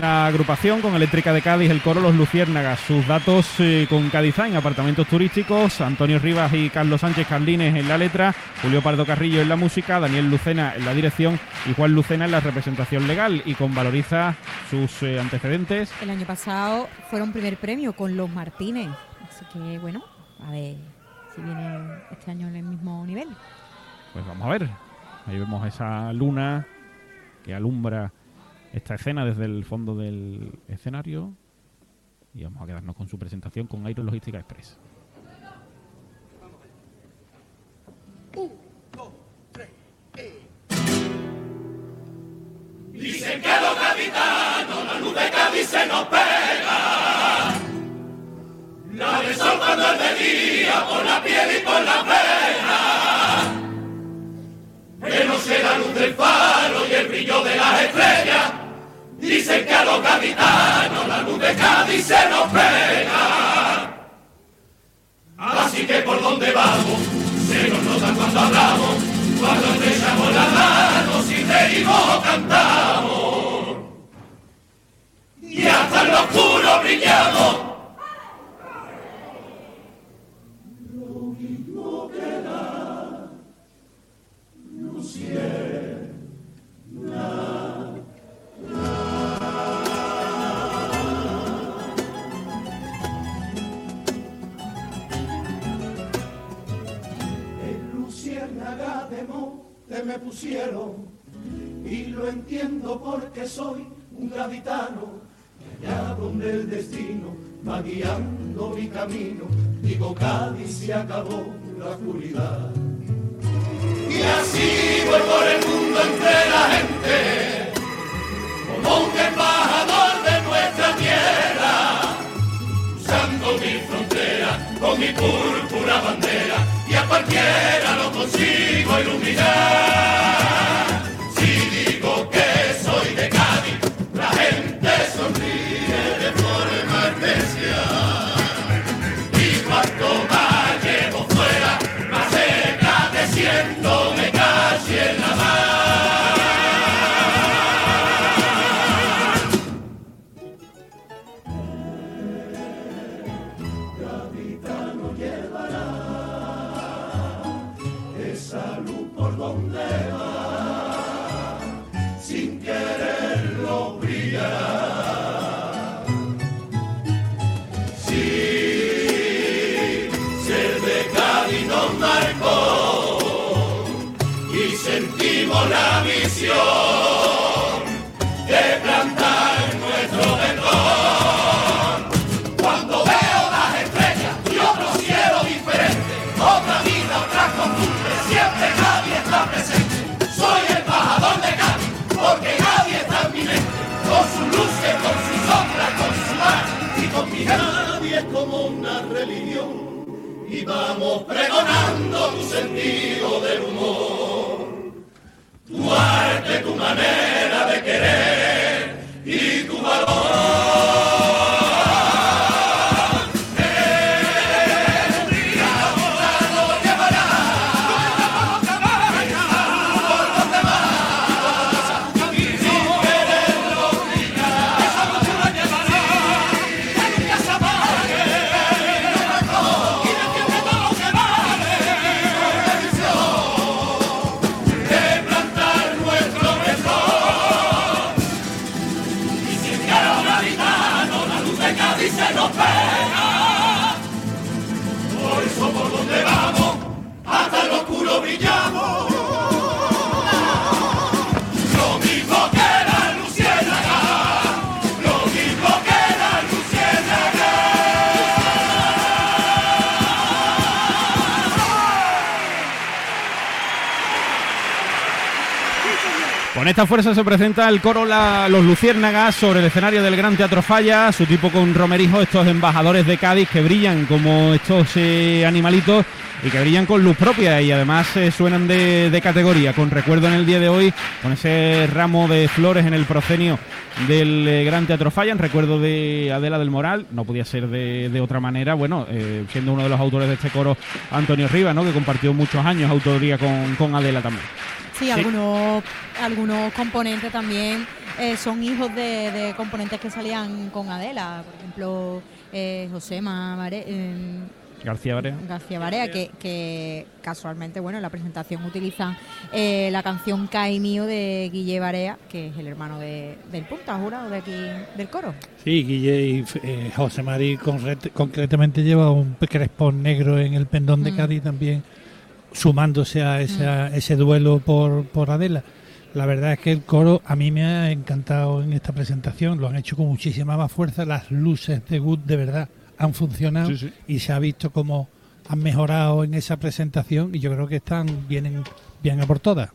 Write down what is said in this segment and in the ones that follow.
la agrupación con Eléctrica de Cádiz, el coro Los Luciérnagas. Sus datos eh, con Cadizain, apartamentos turísticos, Antonio Rivas y Carlos Sánchez Carlines en la letra, Julio Pardo Carrillo en la música, Daniel Lucena en la dirección y Juan Lucena en la representación legal y con Valoriza sus eh, antecedentes. El año pasado fueron primer premio con Los Martínez, así que bueno, a ver si viene este año en el mismo nivel. Pues vamos a ver, ahí vemos esa luna que alumbra esta escena desde el fondo del escenario y vamos a quedarnos con su presentación con Aero Logística Express. Dicen que los capitanos la luz de Cádiz se nos pega. La del sol cuando es de día, por la piel y por la pena. Que no sea la luz del faro y el brillo de las estrellas Dicen que a los gaditanos la luz de Cádiz se nos pega. Así que por donde vamos, se nos nota cuando hablamos, cuando echamos las manos y reímos o cantamos. Y hasta en lo oscuro brillamos. Me pusieron y lo entiendo porque soy un gaditano allá donde el destino va guiando mi camino. Digo Cádiz se acabó la oscuridad y así voy por el mundo entre la gente como un embajador de nuestra tierra usando mi frontera con mi púrpura bandera cualquiera lo consigo iluminar. La misión de plantar nuestro perdón. Cuando veo las estrellas y otro cielo diferente, otra vida, otra costumbre, siempre nadie está presente. Soy embajador de Cádiz, porque nadie está en mi mente, con su luces, con su sombra, con su mar y con mi Nadie es como una religión. Y vamos pregonando tu sentido del humor tu arte, tu manera de querer y tu valor. Esta fuerza se presenta el coro Los Luciérnagas sobre el escenario del Gran Teatro Falla, su tipo con Romerijo, estos embajadores de Cádiz que brillan como estos eh, animalitos y que brillan con luz propia y además eh, suenan de, categoría, con recuerdo en el día de hoy, con ese ramo de flores en el procenio del eh, Gran Teatro Falla, en recuerdo de Adela del Moral, no podía ser de, otra manera, bueno, siendo uno de los autores de este coro Antonio Rivas, ¿no? que compartió muchos años autoría con, con Adela también. Sí, algunos, algunos componentes también eh, son hijos de, de componentes que salían con Adela, por ejemplo, eh, Josema Mare- eh, García Barea. García Barea, que, que casualmente, bueno, en la presentación utilizan eh, la canción Cae Mío de Guille Barea, que es el hermano de, del punta, jurado de aquí del coro. Sí, Guille y eh, José Mari concret- concretamente lleva un crespón negro en el pendón de Mm. Cádiz también, sumándose a esa- ese duelo por, por Adela. La verdad es que el coro a mí me ha encantado en esta presentación, lo han hecho con muchísima más fuerza, las luces de Good de verdad han funcionado Sí, sí. y se ha visto cómo han mejorado en esa presentación y yo creo que están vienen bien a por todas.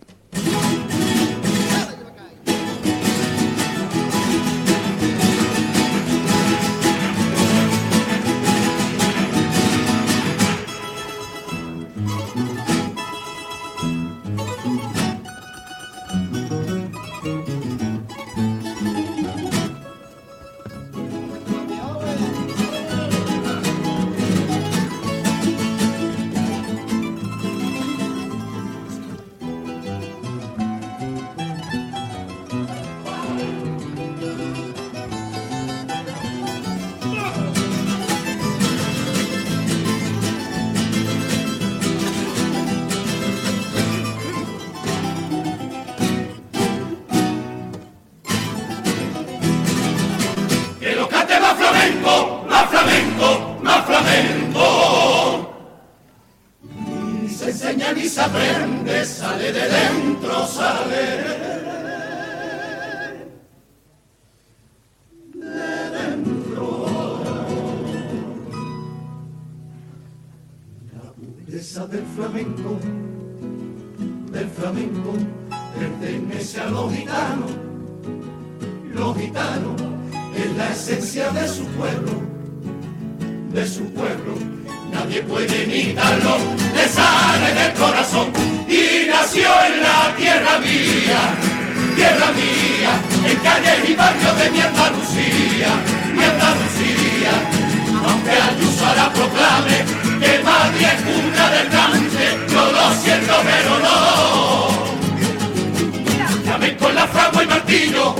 Flamenco, del flamenco, pertenece a los gitanos los gitanos es la esencia de su pueblo, de su pueblo. Nadie puede imitarlo, le sale del corazón y nació en la tierra mía, tierra mía, en calles y barrios de mi Andalucía, mi Andalucía. Aunque Ayuso la proclame martillo,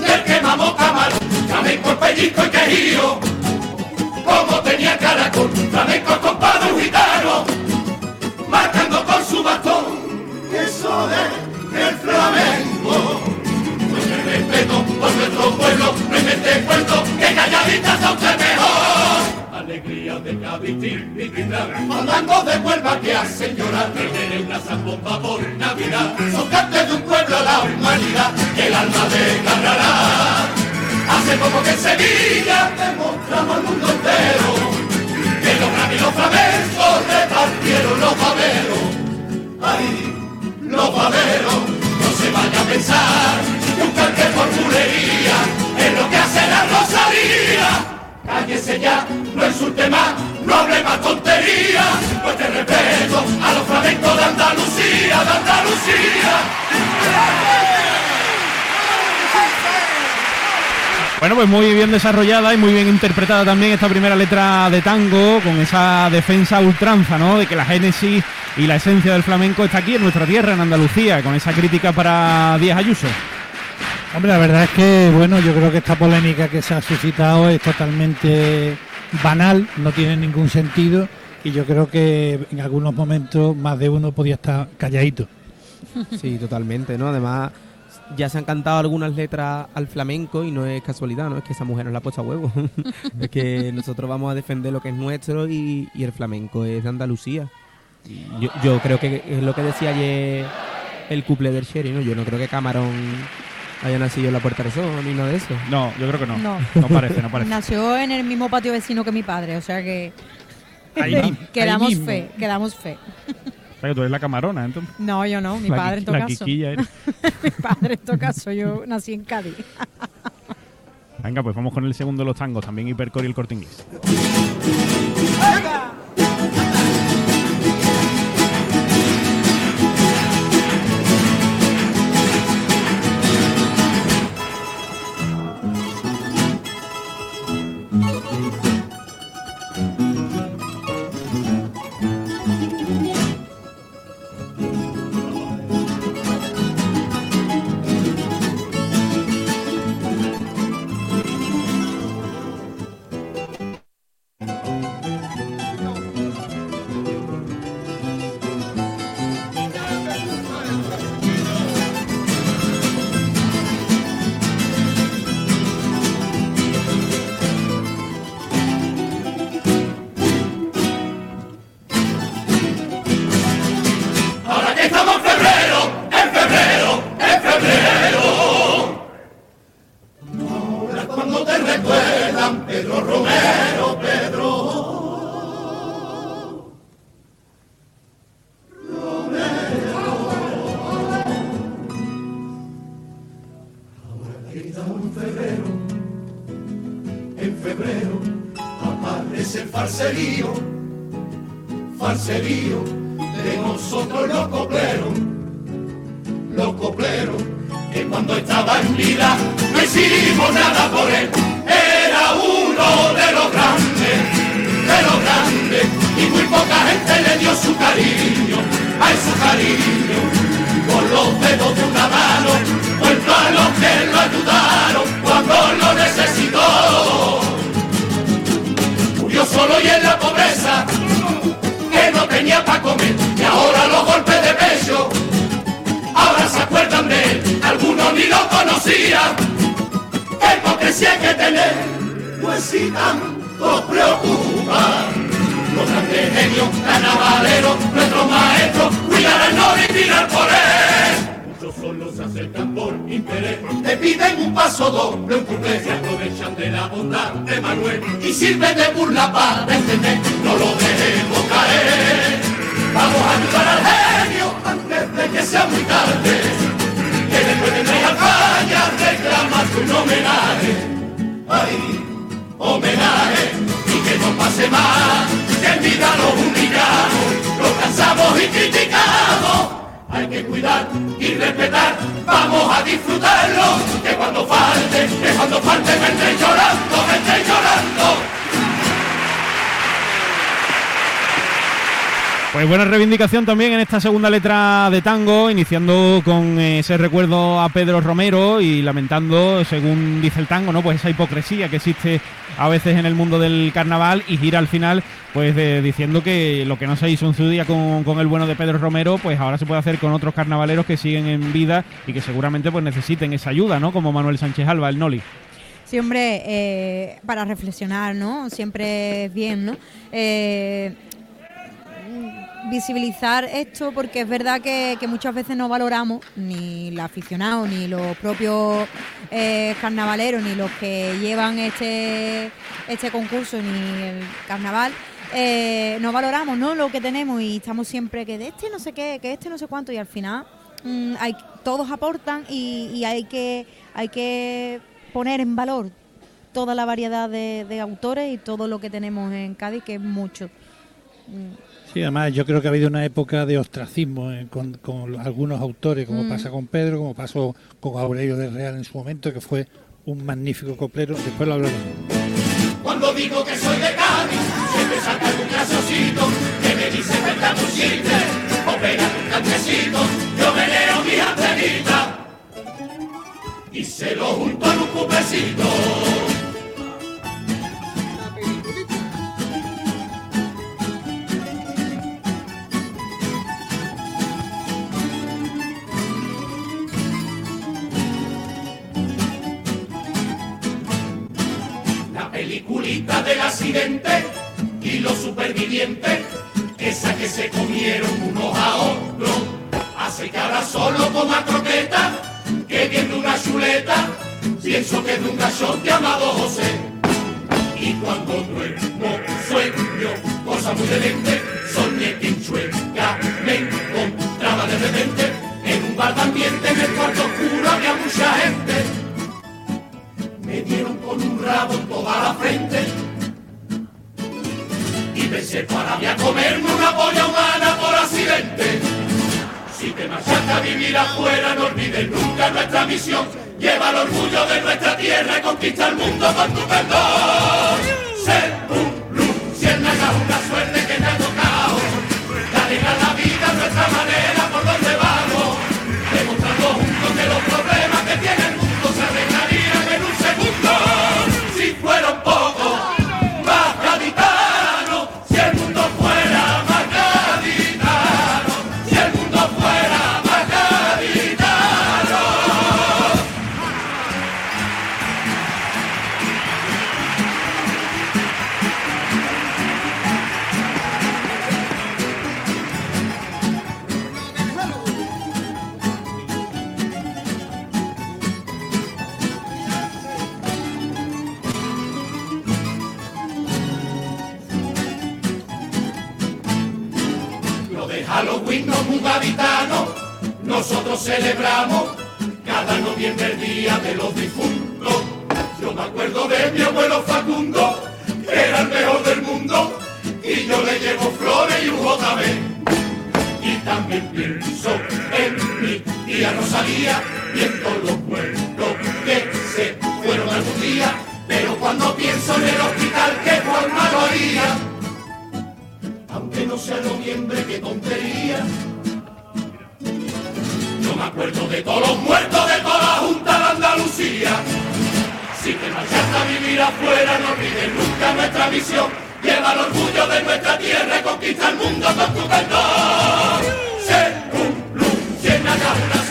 del que mamó camarón, flamenco pellizco y quejío, como tenía caracol, flamenco con padre un gitano, marcando con su bastón, eso es el flamenco. Pues el respeto por nuestro pueblo, no invente cuento, que calladita está usted mejor. De Cádiz y mandando de Huelva que hacen llorar, que tiene una zambomba por Navidad, son cantes de un pueblo a la humanidad, que el alma desgarrará. Hace poco que en Sevilla demostramos al mundo entero, que los grandes y los flamencos repartieron los baberos. Ay, los baberos, no se vaya a pensar que un cante por bulería es lo que no insulte más, no hable más tontería, pues te respeto a los flamencos de Andalucía, de Andalucía. Bueno, pues muy bien desarrollada y muy bien interpretada también esta primera letra de tango, con esa defensa ultranza, ¿no? De que la génesis y la esencia del flamenco está aquí en nuestra tierra, en Andalucía, con esa crítica para Díaz Ayuso. Hombre, la verdad es que, bueno, yo creo que esta polémica que se ha suscitado es totalmente banal, no tiene ningún sentido y yo creo que en algunos momentos más de uno podía estar calladito. Sí, totalmente, ¿no? Además, ya se han cantado algunas letras al flamenco y no es casualidad, ¿no? Es que esa mujer nos la ha puesto a huevo. es que nosotros vamos a defender lo que es nuestro y, el flamenco es de Andalucía. Yo, yo creo que es lo que decía ayer el couple del Sherry, ¿no? Yo no creo que Camarón haya nacido en la Puerta del Sol ni nada de eso. No, yo creo que no. No. No parece, no parece. Nació en el mismo patio vecino que mi padre, o sea que Ahí quedamos ahí mismo. fe, quedamos fe. O sea, que tú eres la camarona, entonces. No, yo no, mi La padre en todo la caso. quiquilla eres. mi padre en todo caso, yo nací en Cádiz. Venga, pues vamos con el segundo de los tangos, también Hipercore y el corte inglés. Su cariño, ay su cariño, con los dedos de una mano, vuelto a los que lo ayudaron cuando lo necesitó. Murió solo y en la pobreza, que no tenía para comer, y ahora los golpes de pecho, ahora se acuerdan de él, algunos ni lo conocían. ¿Qué hipocresía hay que tener? Pues si tanto preocupa. Los grandes genios, carnavaleros, nuestros maestros, cuidar al noble y tirar por él. Muchos solo se acercan por interés, te piden un paso doble, un cuplé, se aprovechan de la bondad de Manuel y sirven de burla para entender, no lo dejemos caer. Vamos a ayudar al genio antes de que sea muy tarde, que después de tres alfañas reclamas un homenaje. Ay, homenaje y que no pase más, que en vida los humillamos, los cansamos y criticamos. Hay que cuidar y respetar, vamos a disfrutarlo, que cuando falte, que cuando falte estéis llorando, estéis llorando. Pues buena reivindicación también en esta segunda letra de tango, iniciando con ese recuerdo a Pedro Romero y lamentando, según dice el tango, ¿no? Pues esa hipocresía que existe a veces en el mundo del carnaval y gira al final, pues diciendo que lo que no se hizo en su día con, con el bueno de Pedro Romero, pues ahora se puede hacer con otros carnavaleros que siguen en vida y que seguramente pues necesiten esa ayuda, ¿no? Como Manuel Sánchez Alba, el Noli. Sí, hombre, eh, para reflexionar, ¿no? Siempre es bien, ¿no? Eh, visibilizar esto porque es verdad que, que muchas veces no valoramos ni el aficionado ni los propios eh, carnavaleros ni los que llevan este este concurso ni el carnaval eh, no valoramos no lo que tenemos y estamos siempre que de este no sé qué que este no sé cuánto y al final mm, hay, todos aportan y, hay que hay que poner en valor toda la variedad de, de autores y todo lo que tenemos en Cádiz que es mucho Mm. Sí, además yo creo que ha habido una época de ostracismo eh, con, con algunos autores, como Mm. pasa con Pedro, como pasó con Aurelio del Real en su momento, que fue un magnífico coplero. Después lo hablaremos. Cuando digo que soy de Cádiz, siempre salta algún graciosito que me dice que está un chiste o pega un cantecito. Yo me leo mi antenita y se lo junto en un cupecito. Afuera, no olvides nunca nuestra misión. Lleva el orgullo de nuestra tierra y conquista el mundo con tu perdón. Ser un Halloween no un gaditano, nosotros celebramos cada noviembre el día de los difuntos. Yo me acuerdo de mi abuelo Facundo, que era el mejor del mundo, y yo le llevo flores y un JB. Y también pienso en mi tía Rosalía y en todos los muertos que se fueron algún día, pero cuando pienso en el hospital que forma lo haría, no sea noviembre, qué tontería. Yo me acuerdo de todos los muertos de toda la Junta de Andalucía. Si te marchaste a vivir afuera, no olvides nunca nuestra misión. Lleva el orgullo de nuestra tierra y conquista el mundo con tu perdón. Ser un luciérnaga, una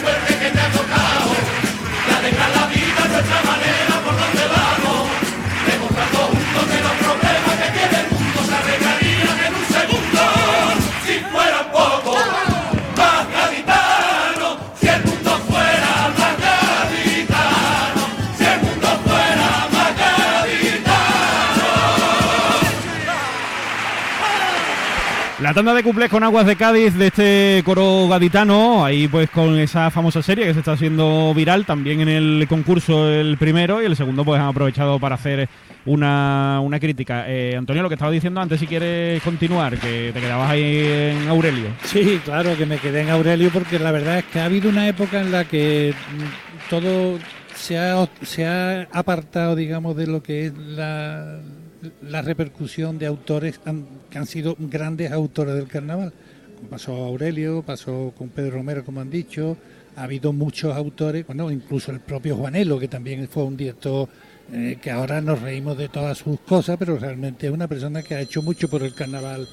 La tanda de cuplés con aguas de Cádiz de este coro gaditano, ahí pues con esa famosa serie que se está haciendo viral, también en el concurso el primero y el segundo pues han aprovechado para hacer una, una crítica. Eh, Antonio, lo que estaba diciendo antes, si quieres continuar, que te quedabas ahí en Aurelio. Sí, claro que me quedé en Aurelio porque la verdad es que ha habido una época en la que mm, todo se ha, se ha apartado, digamos, de lo que es la, la repercusión de autores han- que han sido grandes autores del carnaval. Pasó Aurelio, pasó con Pedro Romero, como han dicho. Ha habido muchos autores, bueno, incluso el propio Juanelo, que también fue un director eh, que ahora nos reímos de todas sus cosas, pero realmente es una persona que ha hecho mucho por el carnaval,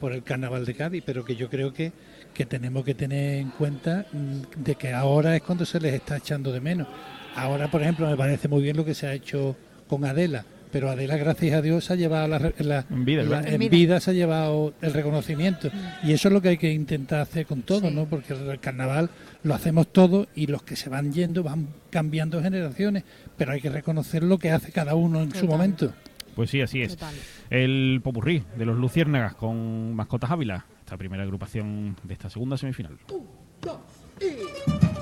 por el carnaval de Cádiz, pero que yo creo que, que tenemos que tener en cuenta mm, de que ahora es cuando se les está echando de menos. Ahora, por ejemplo, me parece muy bien lo que se ha hecho con Adela, pero Adela, gracias a Dios, se ha llevado la, En vida, la- ¿verdad? en En vida. vida. se ha llevado el reconocimiento. Y eso es lo que hay que intentar hacer con todo, Sí. ¿no? Porque el carnaval lo hacemos todo y los que se van yendo van cambiando generaciones, pero hay que reconocer lo que hace cada uno en su momento. Pues sí, así es. Total. El popurrí de los Luciérnagas con Mascotas Ávila, esta primera agrupación de esta segunda semifinal. Esta historia que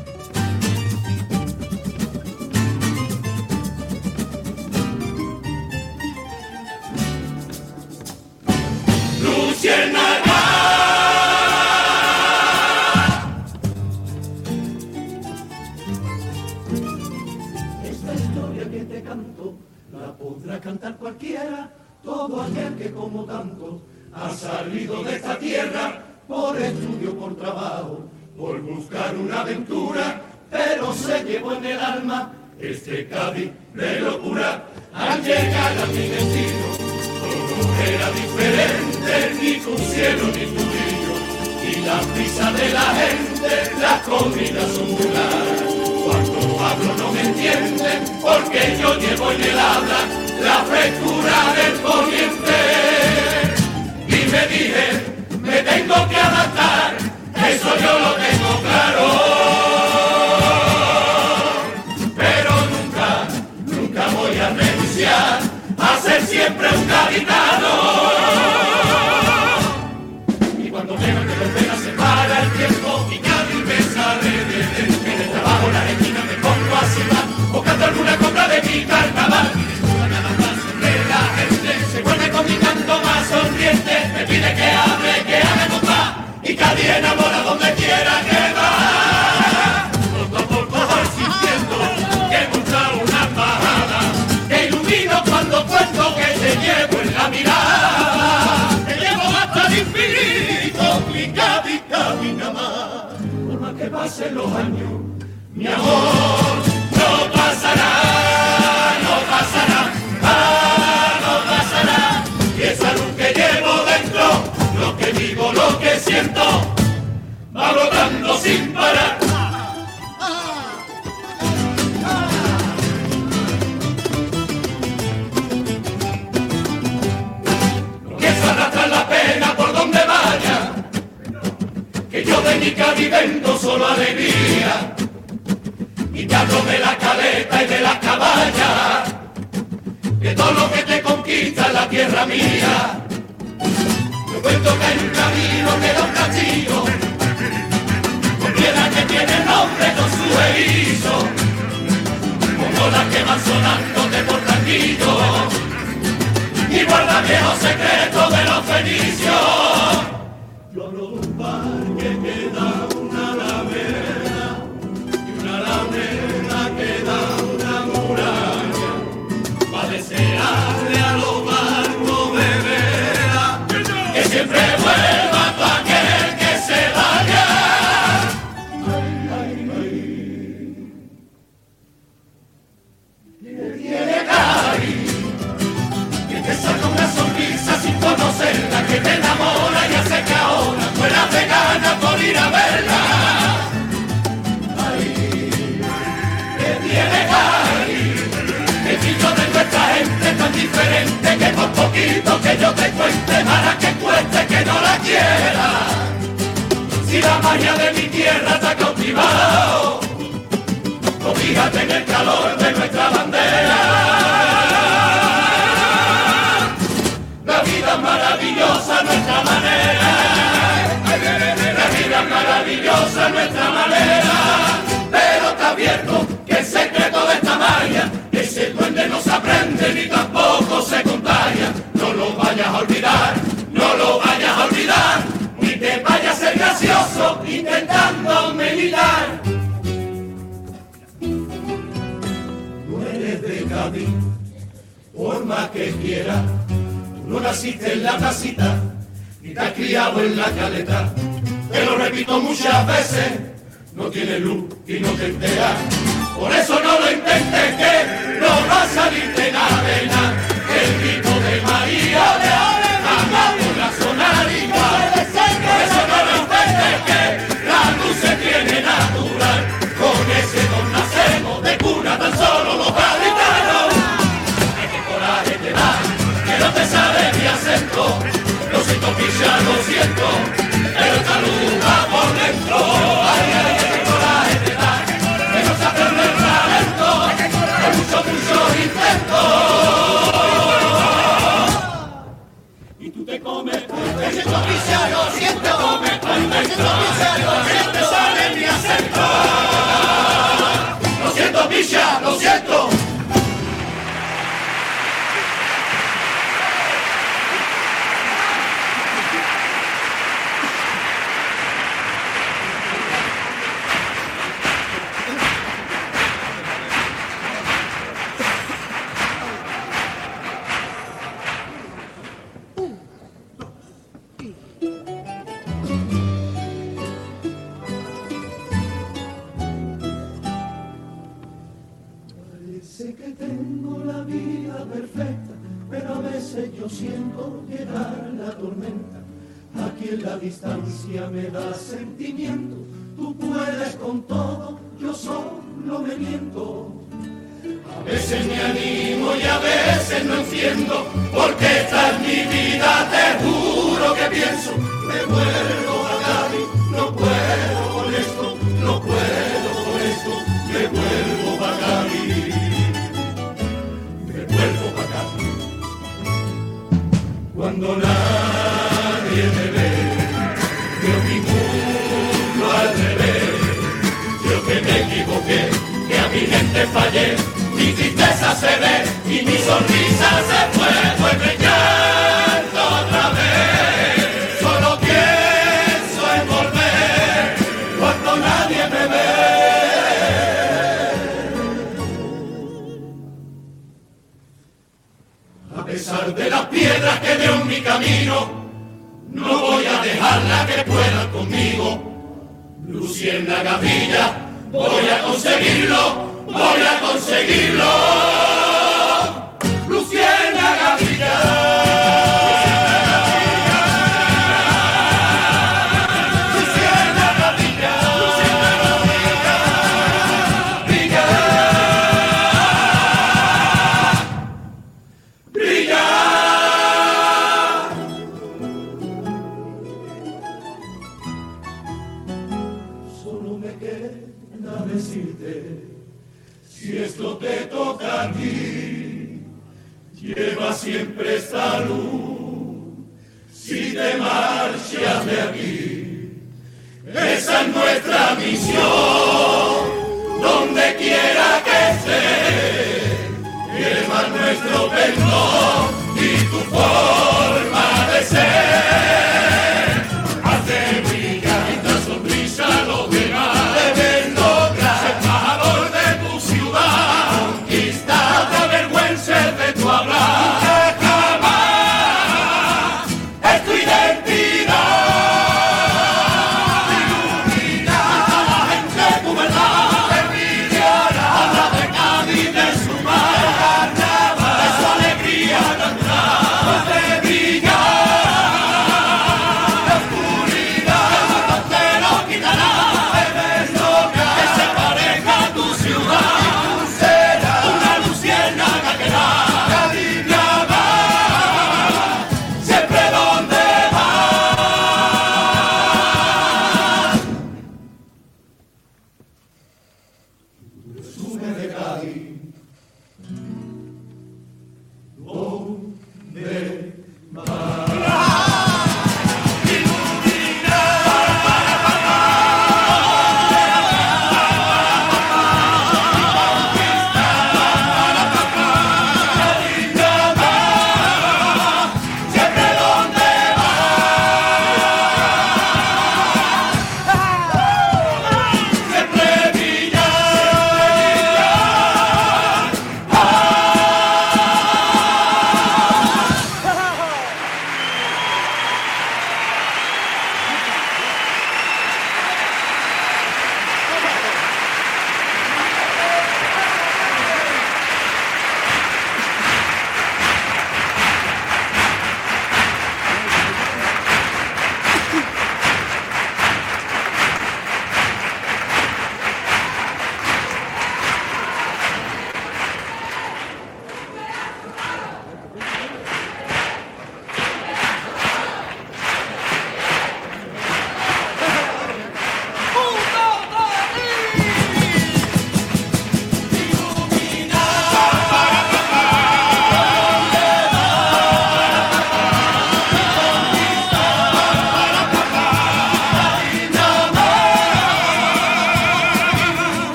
de locura. Al llegar a mi destino, todo era diferente, ni tu cielo ni tu brillo, y la prisa de la gente, las comidas son raras. Cuando hablo no me entienden, porque yo llevo en el habla la frescura del poniente. Y me dije, me tengo que adaptar, eso yo lo tengo claro. Mirada. Te llevo hasta el infinito, mi Cádiz camina más. Por más que pasen los años, mi amor no pasará, no pasará, ah, no pasará. Y esa luz que llevo dentro, lo que digo, lo que siento, va brotando sin parar. Cádiz vendo solo alegría, y te hablo de la caleta y de las caballas, de todo lo que te conquista la tierra mía. Yo cuento que hay un camino que da un castillo, con piedra que tiene nombre con su erizo, como las que van sonando de por y guarda viejos secretos de los fenicios. Yo te cuente, para que cueste que no la quiera. Si la magia de mi tierra te ha cautivado, en el calor de nuestra bandera. La vida es maravillosa, nuestra manera. La vida es maravillosa, nuestra manera. Pero está abierto que el secreto de esta magia, ese duende no se aprende ni tampoco por más que quieras, tú no naciste en la casita, ni te has criado en la caleta. Te lo repito muchas veces, no tienes luz y no te enteras. Por eso no lo intentes que no va a salir de nada de nada. El grito de María jamás podrá sonar igual. Por eso no lo intentes que la luz se tiene natural. Con ese picha, lo siento, la distancia me da sentimiento, tú puedes con todo, yo solo me miento. A veces me animo y a veces no entiendo, porque esta es mi vida, te juro que pienso, me vuelvo a Cádiz, no puedo con esto, no puedo con esto, me vuelvo a Cádiz, me vuelvo a Cádiz. Cuando nadie gente fallé, mi tristeza se ve y mi sonrisa se fue, vuelve otra vez. Solo pienso en volver cuando nadie me ve. A pesar de las piedras que veo en mi camino, no voy a dejarla que puedan conmigo. Luciérnaga Gavilla, voy a conseguirlo, voy a conseguirlo.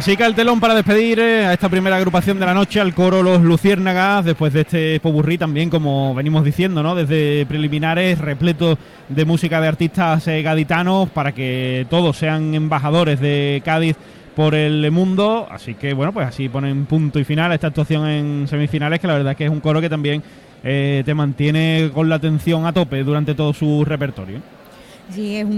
Así que el telón para despedir eh, a esta primera agrupación de la noche, al coro Los Luciérnagas, después de este popurrí también, como venimos diciendo, ¿no? Desde preliminares, repleto de música de artistas eh, gaditanos, para que todos sean embajadores de Cádiz por el mundo. Así que, bueno, pues así ponen punto y final a esta actuación en semifinales, que la verdad es que es un coro que también eh, te mantiene con la atención a tope durante todo su repertorio. Sí, es un